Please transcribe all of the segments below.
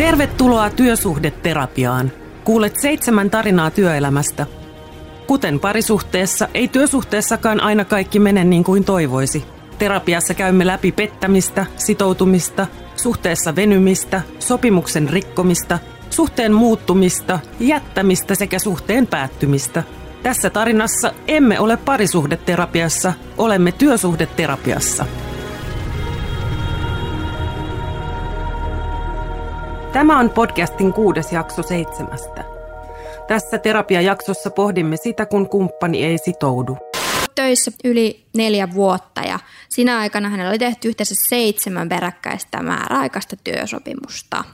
Tervetuloa työsuhdeterapiaan. Kuulet seitsemän tarinaa työelämästä. Kuten parisuhteessa, ei työsuhteessakaan aina kaikki mene niin kuin toivoisi. Terapiassa käymme läpi pettämistä, sitoutumista, suhteessa venymistä, sopimuksen rikkomista, suhteen muuttumista, jättämistä sekä suhteen päättymistä. Tässä tarinassa emme ole parisuhdeterapiassa, olemme työsuhdeterapiassa. Tämä on podcastin kuudes jakso seitsemästä. Tässä terapiajaksossa pohdimme sitä, kun kumppani ei sitoudu. Töissä yli neljä vuotta ja siinä aikana hänellä oli tehty yhteensä seitsemän peräkkäistä määräaikaista työsopimusta.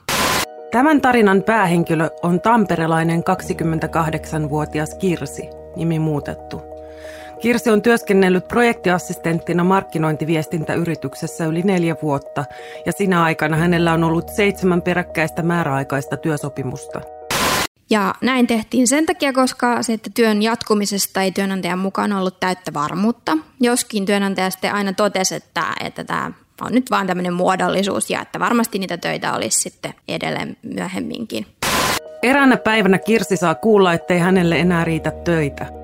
Tämän tarinan päähenkilö on tamperelainen 28-vuotias Kirsi, nimi muutettu. Kirsi on työskennellyt projektiassistenttina markkinointiviestintäyrityksessä yli neljä vuotta ja sinä aikana hänellä on ollut seitsemän peräkkäistä määräaikaista työsopimusta. Ja näin tehtiin sen takia, koska se, että työn jatkumisesta ei työnantajan mukaan ollut täyttä varmuutta. Joskin työnantaja sitten aina totesi, että, että tämä on nyt vaan tämmöinen muodollisuus ja että varmasti niitä töitä olisi sitten edelleen myöhemminkin. Eräänä päivänä Kirsi saa kuulla, ettei hänelle enää riitä töitä.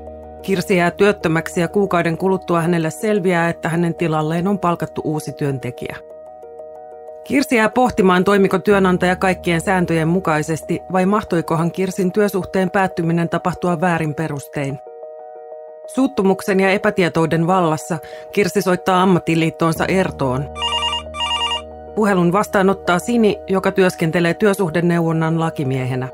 Kirsi jää työttömäksi ja kuukauden kuluttua hänelle selviää, että hänen tilalleen on palkattu uusi työntekijä. Kirsi jää pohtimaan, toimiko työnantaja kaikkien sääntöjen mukaisesti vai mahtoikohan Kirsin työsuhteen päättyminen tapahtua väärin perustein. Suuttumuksen ja epätietouden vallassa Kirsi soittaa ammattiliittoonsa Ertoon. Puhelun vastaanottaa Sini, joka työskentelee työsuhdeneuvonnan lakimiehenä.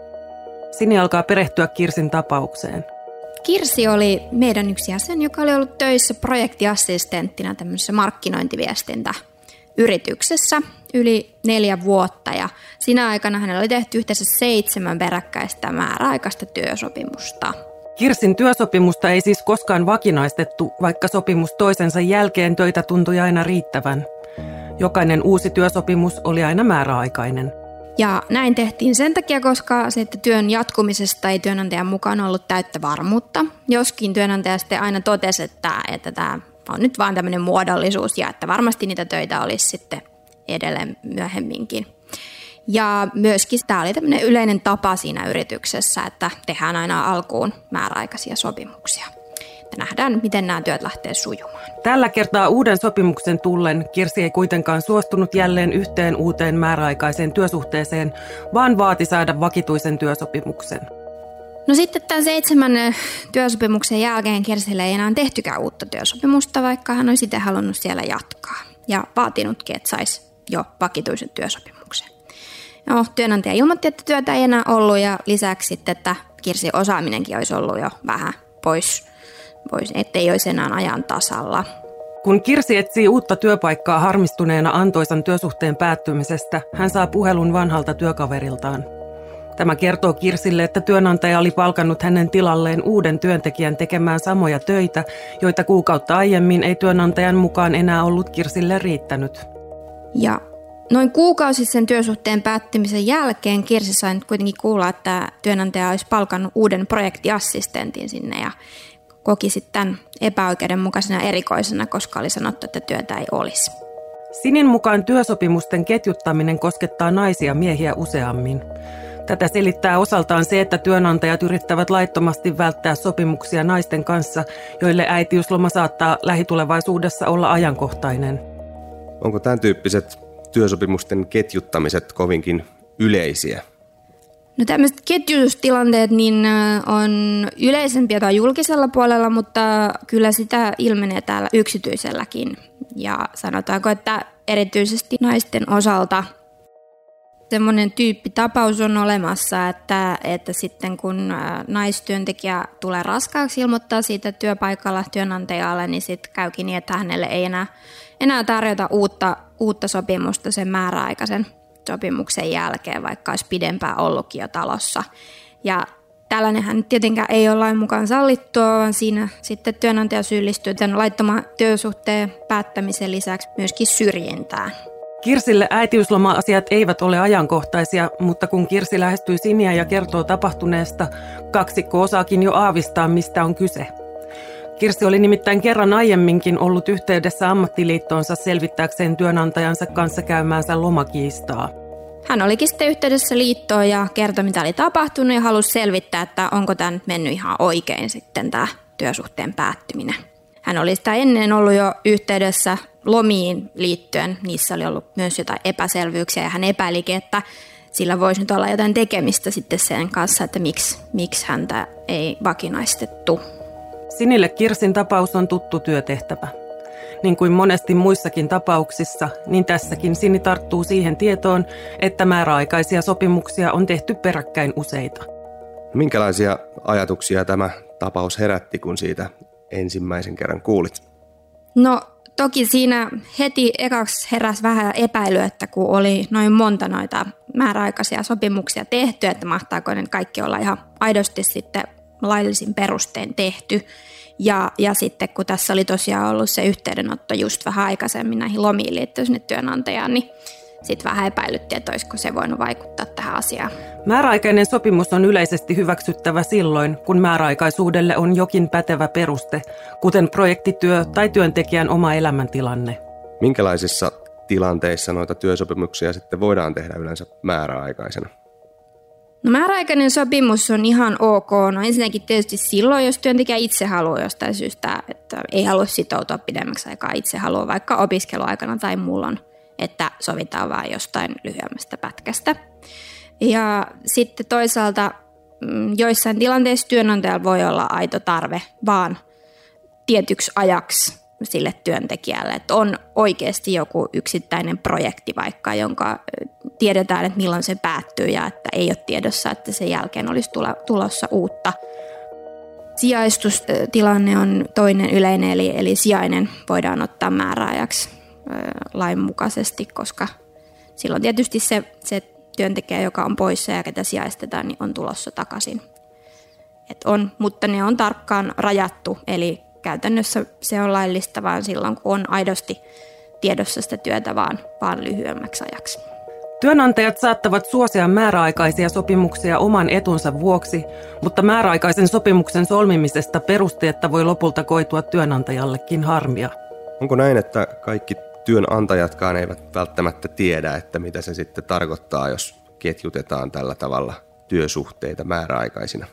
Sini alkaa perehtyä Kirsin tapaukseen – Kirsi oli meidän yksi jäsen, joka oli ollut töissä projektiassistenttina tämmöisessä markkinointiviestintäyrityksessä yli neljä vuotta ja siinä aikana hänellä oli tehty yhteensä seitsemän peräkkäistä määräaikaista työsopimusta. Kirsin työsopimusta ei siis koskaan vakinaistettu, vaikka sopimus toisensa jälkeen töitä tuntui aina riittävän. Jokainen uusi työsopimus oli aina määräaikainen. Ja näin tehtiin sen takia, koska se, että työn jatkumisesta ei työnantajan mukaan ollut täyttä varmuutta. Joskin työnantaja sitten aina totesi, että, että tämä on nyt vaan tämmöinen muodollisuus ja että varmasti niitä töitä olisi sitten edelleen myöhemminkin. Ja myöskin tämä oli tämmöinen yleinen tapa siinä yrityksessä, että tehdään aina alkuun määräaikaisia sopimuksia että nähdään, miten nämä työt lähtee sujumaan. Tällä kertaa uuden sopimuksen tullen Kirsi ei kuitenkaan suostunut jälleen yhteen uuteen määräaikaiseen työsuhteeseen, vaan vaati saada vakituisen työsopimuksen. No sitten tämän seitsemän työsopimuksen jälkeen Kirsille ei enää tehtykään uutta työsopimusta, vaikka hän olisi sitten halunnut siellä jatkaa ja vaatinutkin, että saisi jo vakituisen työsopimuksen. No, työnantaja ilmoitti, että työtä ei enää ollut ja lisäksi sitten, että Kirsi osaaminenkin olisi ollut jo vähän pois voisi, ettei olisi enää ajan tasalla. Kun Kirsi etsii uutta työpaikkaa harmistuneena antoisan työsuhteen päättymisestä, hän saa puhelun vanhalta työkaveriltaan. Tämä kertoo Kirsille, että työnantaja oli palkannut hänen tilalleen uuden työntekijän tekemään samoja töitä, joita kuukautta aiemmin ei työnantajan mukaan enää ollut Kirsille riittänyt. Ja noin kuukausi sen työsuhteen päättymisen jälkeen Kirsi sai nyt kuitenkin kuulla, että työnantaja olisi palkannut uuden projektiassistentin sinne ja koki sitten epäoikeudenmukaisena erikoisena, koska oli sanottu, että työtä ei olisi. Sinin mukaan työsopimusten ketjuttaminen koskettaa naisia miehiä useammin. Tätä selittää osaltaan se, että työnantajat yrittävät laittomasti välttää sopimuksia naisten kanssa, joille äitiysloma saattaa lähitulevaisuudessa olla ajankohtainen. Onko tämän tyyppiset työsopimusten ketjuttamiset kovinkin yleisiä? No tämmöiset ketjutustilanteet niin on yleisempiä tai julkisella puolella, mutta kyllä sitä ilmenee täällä yksityiselläkin. Ja sanotaanko, että erityisesti naisten osalta semmoinen tyyppitapaus on olemassa, että, että sitten kun naistyöntekijä tulee raskaaksi ilmoittaa siitä työpaikalla työnantajalle, niin sitten käykin niin, että hänelle ei enää, enää tarjota uutta, uutta sopimusta sen määräaikaisen sopimuksen jälkeen, vaikka olisi pidempään ollutkin jo talossa. Ja tällainenhän tietenkään ei ole lain mukaan sallittua, vaan siinä sitten työnantaja syyllistyy tämän laittoman työsuhteen päättämisen lisäksi myöskin syrjintään. Kirsille äitiysloma-asiat eivät ole ajankohtaisia, mutta kun Kirsi lähestyy Simiä ja kertoo tapahtuneesta, kaksikko osaakin jo aavistaa, mistä on kyse. Kirsi oli nimittäin kerran aiemminkin ollut yhteydessä ammattiliittoonsa selvittääkseen työnantajansa kanssa käymäänsä lomakiistaa. Hän olikin sitten yhteydessä liittoon ja kertoi, mitä oli tapahtunut ja halusi selvittää, että onko tämä nyt mennyt ihan oikein sitten tämä työsuhteen päättyminen. Hän oli sitä ennen ollut jo yhteydessä lomiin liittyen. Niissä oli ollut myös jotain epäselvyyksiä ja hän epäilikin, että sillä voisi nyt olla jotain tekemistä sitten sen kanssa, että miksi, miksi häntä ei vakinaistettu. Sinille Kirsin tapaus on tuttu työtehtävä. Niin kuin monesti muissakin tapauksissa, niin tässäkin Sini tarttuu siihen tietoon, että määräaikaisia sopimuksia on tehty peräkkäin useita. Minkälaisia ajatuksia tämä tapaus herätti, kun siitä ensimmäisen kerran kuulit? No toki siinä heti ekaksi heräsi vähän epäily, että kun oli noin monta noita määräaikaisia sopimuksia tehty, että mahtaako ne kaikki olla ihan aidosti sitten laillisin perustein tehty. Ja, ja sitten kun tässä oli tosiaan ollut se yhteydenotto just vähän aikaisemmin näihin lomiin liittyen sinne työnantajaan, niin sitten vähän epäilyttiin, että olisiko se voinut vaikuttaa tähän asiaan. Määräaikainen sopimus on yleisesti hyväksyttävä silloin, kun määräaikaisuudelle on jokin pätevä peruste, kuten projektityö tai työntekijän oma elämäntilanne. Minkälaisissa tilanteissa noita työsopimuksia sitten voidaan tehdä yleensä määräaikaisena? No määräaikainen sopimus on ihan ok. No ensinnäkin tietysti silloin, jos työntekijä itse haluaa jostain syystä, että ei halua sitoutua pidemmäksi aikaa, itse haluaa vaikka opiskeluaikana tai mullon, että sovitaan vain jostain lyhyemmästä pätkästä. Ja sitten toisaalta mm, joissain tilanteissa työnantajalla voi olla aito tarve vaan tietyksi ajaksi sille työntekijälle, että on oikeasti joku yksittäinen projekti vaikka, jonka tiedetään, että milloin se päättyy ja että ei ole tiedossa, että sen jälkeen olisi tulossa uutta. Sijaistustilanne on toinen yleinen, eli, eli sijainen voidaan ottaa määräajaksi lainmukaisesti, koska silloin tietysti se, se työntekijä, joka on poissa ja ketä sijaistetaan, niin on tulossa takaisin. Et on, mutta ne on tarkkaan rajattu, eli käytännössä se on laillista vaan silloin, kun on aidosti tiedossa sitä työtä vaan, vaan lyhyemmäksi ajaksi. Työnantajat saattavat suosia määräaikaisia sopimuksia oman etunsa vuoksi, mutta määräaikaisen sopimuksen solmimisesta perusteetta voi lopulta koitua työnantajallekin harmia. Onko näin, että kaikki työnantajatkaan eivät välttämättä tiedä, että mitä se sitten tarkoittaa, jos ketjutetaan tällä tavalla työsuhteita määräaikaisina?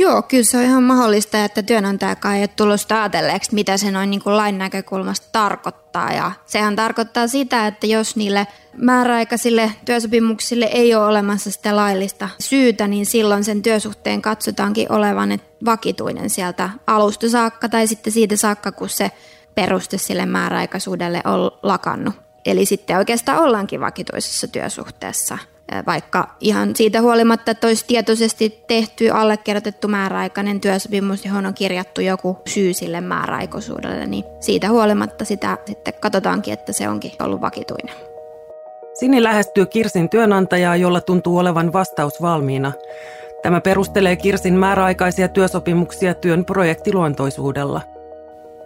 Joo, kyllä se on ihan mahdollista, että työnantajakaan ei ole tullut sitä ajatelleeksi, mitä se noin niin kuin lain näkökulmasta tarkoittaa. Ja sehän tarkoittaa sitä, että jos niille määräaikaisille työsopimuksille ei ole olemassa sitä laillista syytä, niin silloin sen työsuhteen katsotaankin olevan vakituinen sieltä alusta saakka tai sitten siitä saakka, kun se peruste sille määräaikaisuudelle on lakannut. Eli sitten oikeastaan ollaankin vakituisessa työsuhteessa vaikka ihan siitä huolimatta, että olisi tietoisesti tehty allekirjoitettu määräaikainen työsopimus, johon on kirjattu joku syy sille määräaikaisuudelle, niin siitä huolimatta sitä sitten katsotaankin, että se onkin ollut vakituinen. Sini lähestyy Kirsin työnantajaa, jolla tuntuu olevan vastaus valmiina. Tämä perustelee Kirsin määräaikaisia työsopimuksia työn projektiluontoisuudella.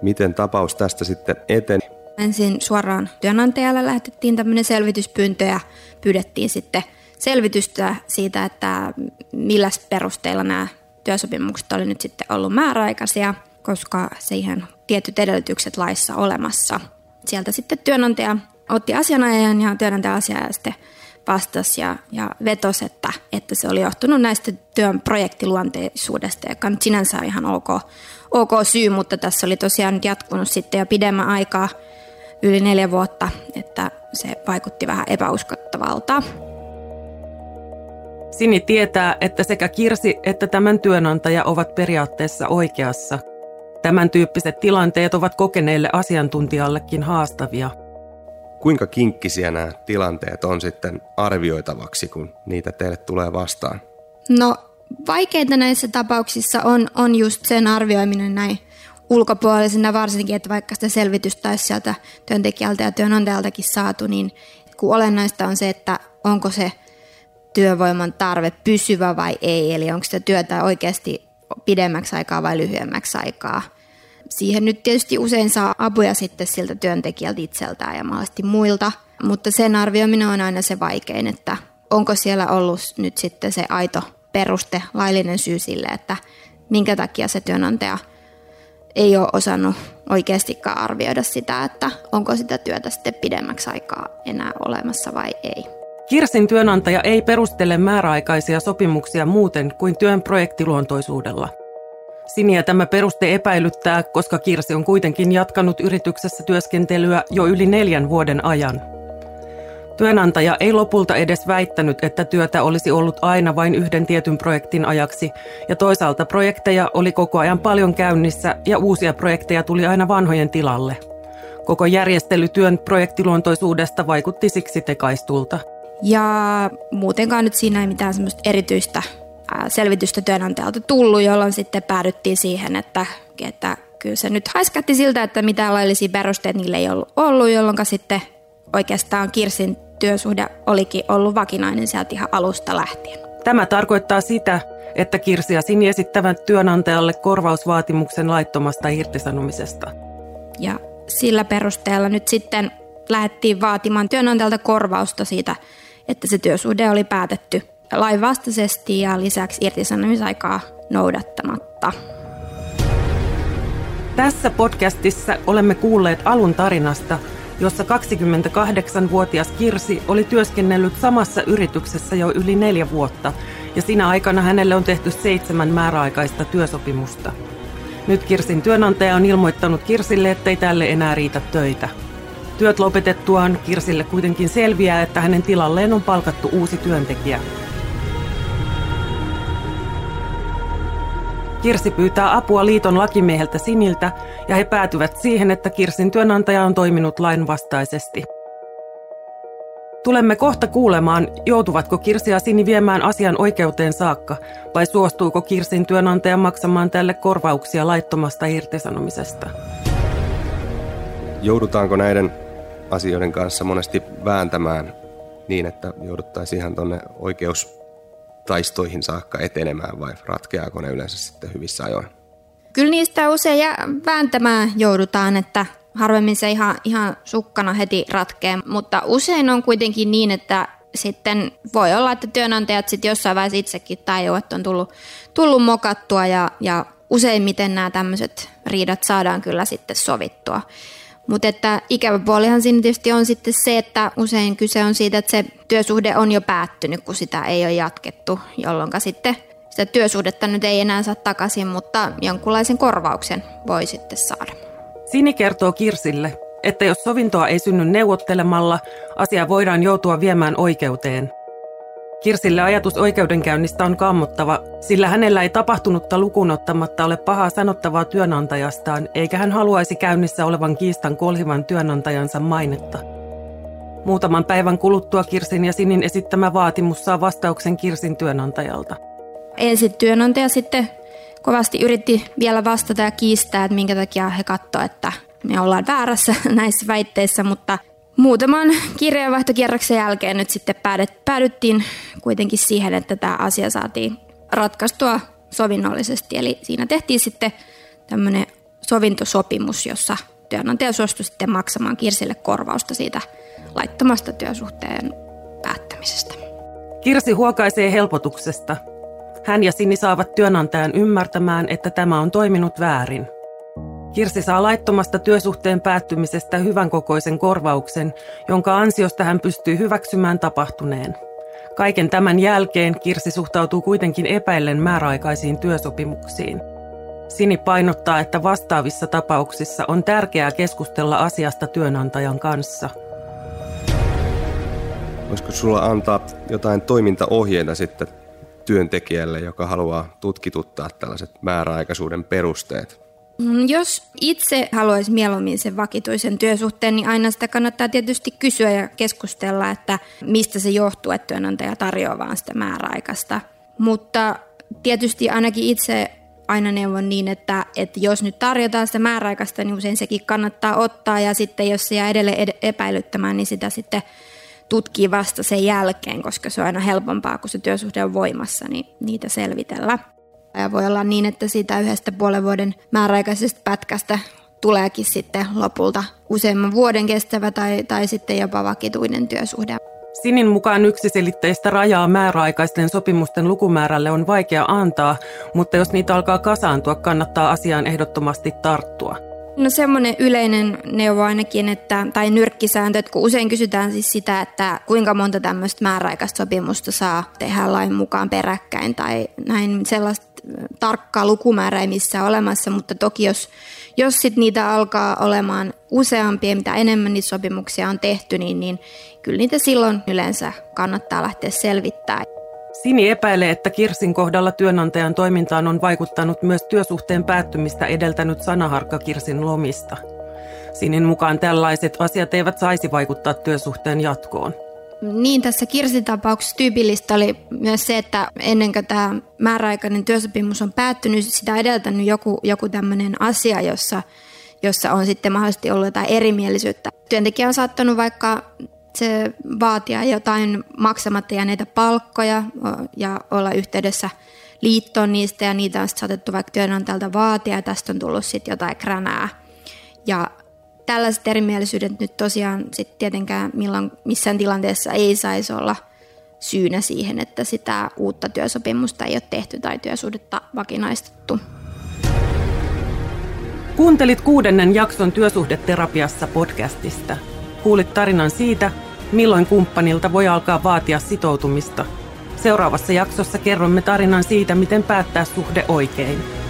Miten tapaus tästä sitten eteni? Ensin suoraan työnantajalle lähetettiin tämmöinen selvityspyyntö ja pyydettiin sitten selvitystä siitä, että millä perusteilla nämä työsopimukset oli nyt sitten ollut määräaikaisia, koska siihen tietyt edellytykset laissa olemassa. Sieltä sitten työnantaja otti asianajajan ja työnantaja asianajaja sitten vastasi ja, ja vetosi, että, että se oli johtunut näistä työn projektiluonteisuudesta, joka nyt sinänsä on ihan ok, ok syy, mutta tässä oli tosiaan nyt jatkunut sitten jo pidemmän aikaa, yli neljä vuotta, että se vaikutti vähän epäuskottavalta. Sini tietää, että sekä Kirsi että tämän työnantaja ovat periaatteessa oikeassa. Tämän tyyppiset tilanteet ovat kokeneille asiantuntijallekin haastavia. Kuinka kinkkisiä nämä tilanteet on sitten arvioitavaksi, kun niitä teille tulee vastaan? No vaikeita näissä tapauksissa on, on just sen arvioiminen näin ulkopuolisena varsinkin, että vaikka sitä selvitystä olisi sieltä työntekijältä ja työnantajaltakin saatu, niin kun olennaista on se, että onko se työvoiman tarve pysyvä vai ei, eli onko sitä työtä oikeasti pidemmäksi aikaa vai lyhyemmäksi aikaa. Siihen nyt tietysti usein saa apuja sitten siltä työntekijältä itseltään ja mahdollisesti muilta, mutta sen arvioiminen on aina se vaikein, että onko siellä ollut nyt sitten se aito peruste, laillinen syy sille, että minkä takia se työnantaja – ei ole osannut oikeastikaan arvioida sitä, että onko sitä työtä sitten pidemmäksi aikaa enää olemassa vai ei. Kirsin työnantaja ei perustele määräaikaisia sopimuksia muuten kuin työn projektiluontoisuudella. Siniä tämä peruste epäilyttää, koska Kirsi on kuitenkin jatkanut yrityksessä työskentelyä jo yli neljän vuoden ajan. Työnantaja ei lopulta edes väittänyt, että työtä olisi ollut aina vain yhden tietyn projektin ajaksi, ja toisaalta projekteja oli koko ajan paljon käynnissä ja uusia projekteja tuli aina vanhojen tilalle. Koko järjestely työn projektiluontoisuudesta vaikutti siksi tekaistulta. Ja muutenkaan nyt siinä ei mitään semmoista erityistä selvitystä työnantajalta tullut, jolloin sitten päädyttiin siihen, että, että kyllä se nyt haiskatti siltä, että mitään laillisia perusteita niille ei ollut ollut, jolloin sitten oikeastaan Kirsin työsuhde olikin ollut vakinainen sieltä ihan alusta lähtien. Tämä tarkoittaa sitä, että Kirsi ja Sini esittävät työnantajalle korvausvaatimuksen laittomasta irtisanomisesta. Ja sillä perusteella nyt sitten lähdettiin vaatimaan työnantajalta korvausta siitä, että se työsuhde oli päätetty lainvastaisesti ja lisäksi irtisanomisaikaa noudattamatta. Tässä podcastissa olemme kuulleet alun tarinasta, jossa 28-vuotias Kirsi oli työskennellyt samassa yrityksessä jo yli neljä vuotta, ja siinä aikana hänelle on tehty seitsemän määräaikaista työsopimusta. Nyt Kirsin työnantaja on ilmoittanut Kirsille, ettei tälle enää riitä töitä. Työt lopetettuaan Kirsille kuitenkin selviää, että hänen tilalleen on palkattu uusi työntekijä. Kirsi pyytää apua liiton lakimieheltä Siniltä ja he päätyvät siihen, että Kirsin työnantaja on toiminut lainvastaisesti. Tulemme kohta kuulemaan, joutuvatko Kirsi ja Sini viemään asian oikeuteen saakka vai suostuuko Kirsin työnantaja maksamaan tälle korvauksia laittomasta irtisanomisesta. Joudutaanko näiden asioiden kanssa monesti vääntämään niin, että jouduttaisiin ihan tuonne oikeustaistoihin saakka etenemään vai ratkeaako ne yleensä sitten hyvissä ajoin? Kyllä niistä usein vääntämään joudutaan, että harvemmin se ihan, ihan sukkana heti ratkee, mutta usein on kuitenkin niin, että sitten voi olla, että työnantajat sitten jossain vaiheessa itsekin tajuu, että on tullut, tullut mokattua ja, ja useimmiten nämä tämmöiset riidat saadaan kyllä sitten sovittua. Mutta että ikävä puolihan siinä tietysti on sitten se, että usein kyse on siitä, että se työsuhde on jo päättynyt, kun sitä ei ole jatkettu, jolloin sitten sitä työsuhdetta nyt ei enää saa takaisin, mutta jonkunlaisen korvauksen voi sitten saada. Sini kertoo Kirsille, että jos sovintoa ei synny neuvottelemalla, asia voidaan joutua viemään oikeuteen. Kirsille ajatus oikeudenkäynnistä on kammottava, sillä hänellä ei tapahtunutta lukunottamatta ole pahaa sanottavaa työnantajastaan, eikä hän haluaisi käynnissä olevan kiistan kolhivan työnantajansa mainetta. Muutaman päivän kuluttua Kirsin ja Sinin esittämä vaatimus saa vastauksen Kirsin työnantajalta. Ensin työnantaja sitten kovasti yritti vielä vastata ja kiistää, että minkä takia he katsoivat, että me ollaan väärässä näissä väitteissä, mutta muutaman kirjeenvaihtokierroksen jälkeen nyt sitten päädyttiin kuitenkin siihen, että tämä asia saatiin ratkaistua sovinnollisesti. Eli siinä tehtiin sitten tämmöinen sovintosopimus, jossa työnantaja suostui sitten maksamaan Kirsille korvausta siitä laittomasta työsuhteen päättämisestä. Kirsi huokaisee helpotuksesta – hän ja Sini saavat työnantajan ymmärtämään, että tämä on toiminut väärin. Kirsi saa laittomasta työsuhteen päättymisestä hyvän kokoisen korvauksen, jonka ansiosta hän pystyy hyväksymään tapahtuneen. Kaiken tämän jälkeen Kirsi suhtautuu kuitenkin epäillen määräaikaisiin työsopimuksiin. Sini painottaa, että vastaavissa tapauksissa on tärkeää keskustella asiasta työnantajan kanssa. Voisiko sulla antaa jotain toimintaohjeita sitten työntekijälle, joka haluaa tutkituttaa tällaiset määräaikaisuuden perusteet? Mm, jos itse haluaisi mieluummin sen vakituisen työsuhteen, niin aina sitä kannattaa tietysti kysyä ja keskustella, että mistä se johtuu, että työnantaja tarjoaa vaan sitä määräaikaista. Mutta tietysti ainakin itse aina neuvon niin, että, että jos nyt tarjotaan sitä määräaikaista, niin usein sekin kannattaa ottaa ja sitten jos se jää edelleen epäilyttämään, niin sitä sitten tutkii vasta sen jälkeen, koska se on aina helpompaa, kun se työsuhde on voimassa, niin niitä selvitellä. Ja voi olla niin, että siitä yhdestä puolen vuoden määräaikaisesta pätkästä tuleekin sitten lopulta useamman vuoden kestävä tai, tai sitten jopa vakituinen työsuhde. Sinin mukaan yksiselitteistä rajaa määräaikaisten sopimusten lukumäärälle on vaikea antaa, mutta jos niitä alkaa kasaantua, kannattaa asiaan ehdottomasti tarttua. No semmoinen yleinen neuvo ainakin, että, tai nyrkkisääntö, että kun usein kysytään siis sitä, että kuinka monta tämmöistä määräaikaista sopimusta saa tehdä lain mukaan peräkkäin tai näin sellaista tarkkaa lukumäärää ei missään olemassa, mutta toki jos, jos sit niitä alkaa olemaan useampia, mitä enemmän niitä sopimuksia on tehty, niin, niin kyllä niitä silloin yleensä kannattaa lähteä selvittämään. Sini epäilee, että Kirsin kohdalla työnantajan toimintaan on vaikuttanut myös työsuhteen päättymistä edeltänyt sanaharkka Kirsin lomista. Sinin mukaan tällaiset asiat eivät saisi vaikuttaa työsuhteen jatkoon. Niin, tässä Kirsin tapauksessa tyypillistä oli myös se, että ennen kuin tämä määräaikainen työsopimus on päättynyt, sitä edeltänyt joku, joku tämmöinen asia, jossa, jossa on sitten mahdollisesti ollut jotain erimielisyyttä. Työntekijä on saattanut vaikka se vaatia jotain maksamatta jääneitä palkkoja ja olla yhteydessä liittoon niistä ja niitä on saatettu vaikka työnantajalta vaatia ja tästä on tullut sitten jotain kränää. Ja tällaiset erimielisyydet nyt tosiaan sitten tietenkään milloin, missään tilanteessa ei saisi olla syynä siihen, että sitä uutta työsopimusta ei ole tehty tai työsuhdetta vakinaistettu. Kuuntelit kuudennen jakson työsuhdeterapiassa podcastista. Kuulit tarinan siitä, milloin kumppanilta voi alkaa vaatia sitoutumista. Seuraavassa jaksossa kerromme tarinan siitä, miten päättää suhde oikein –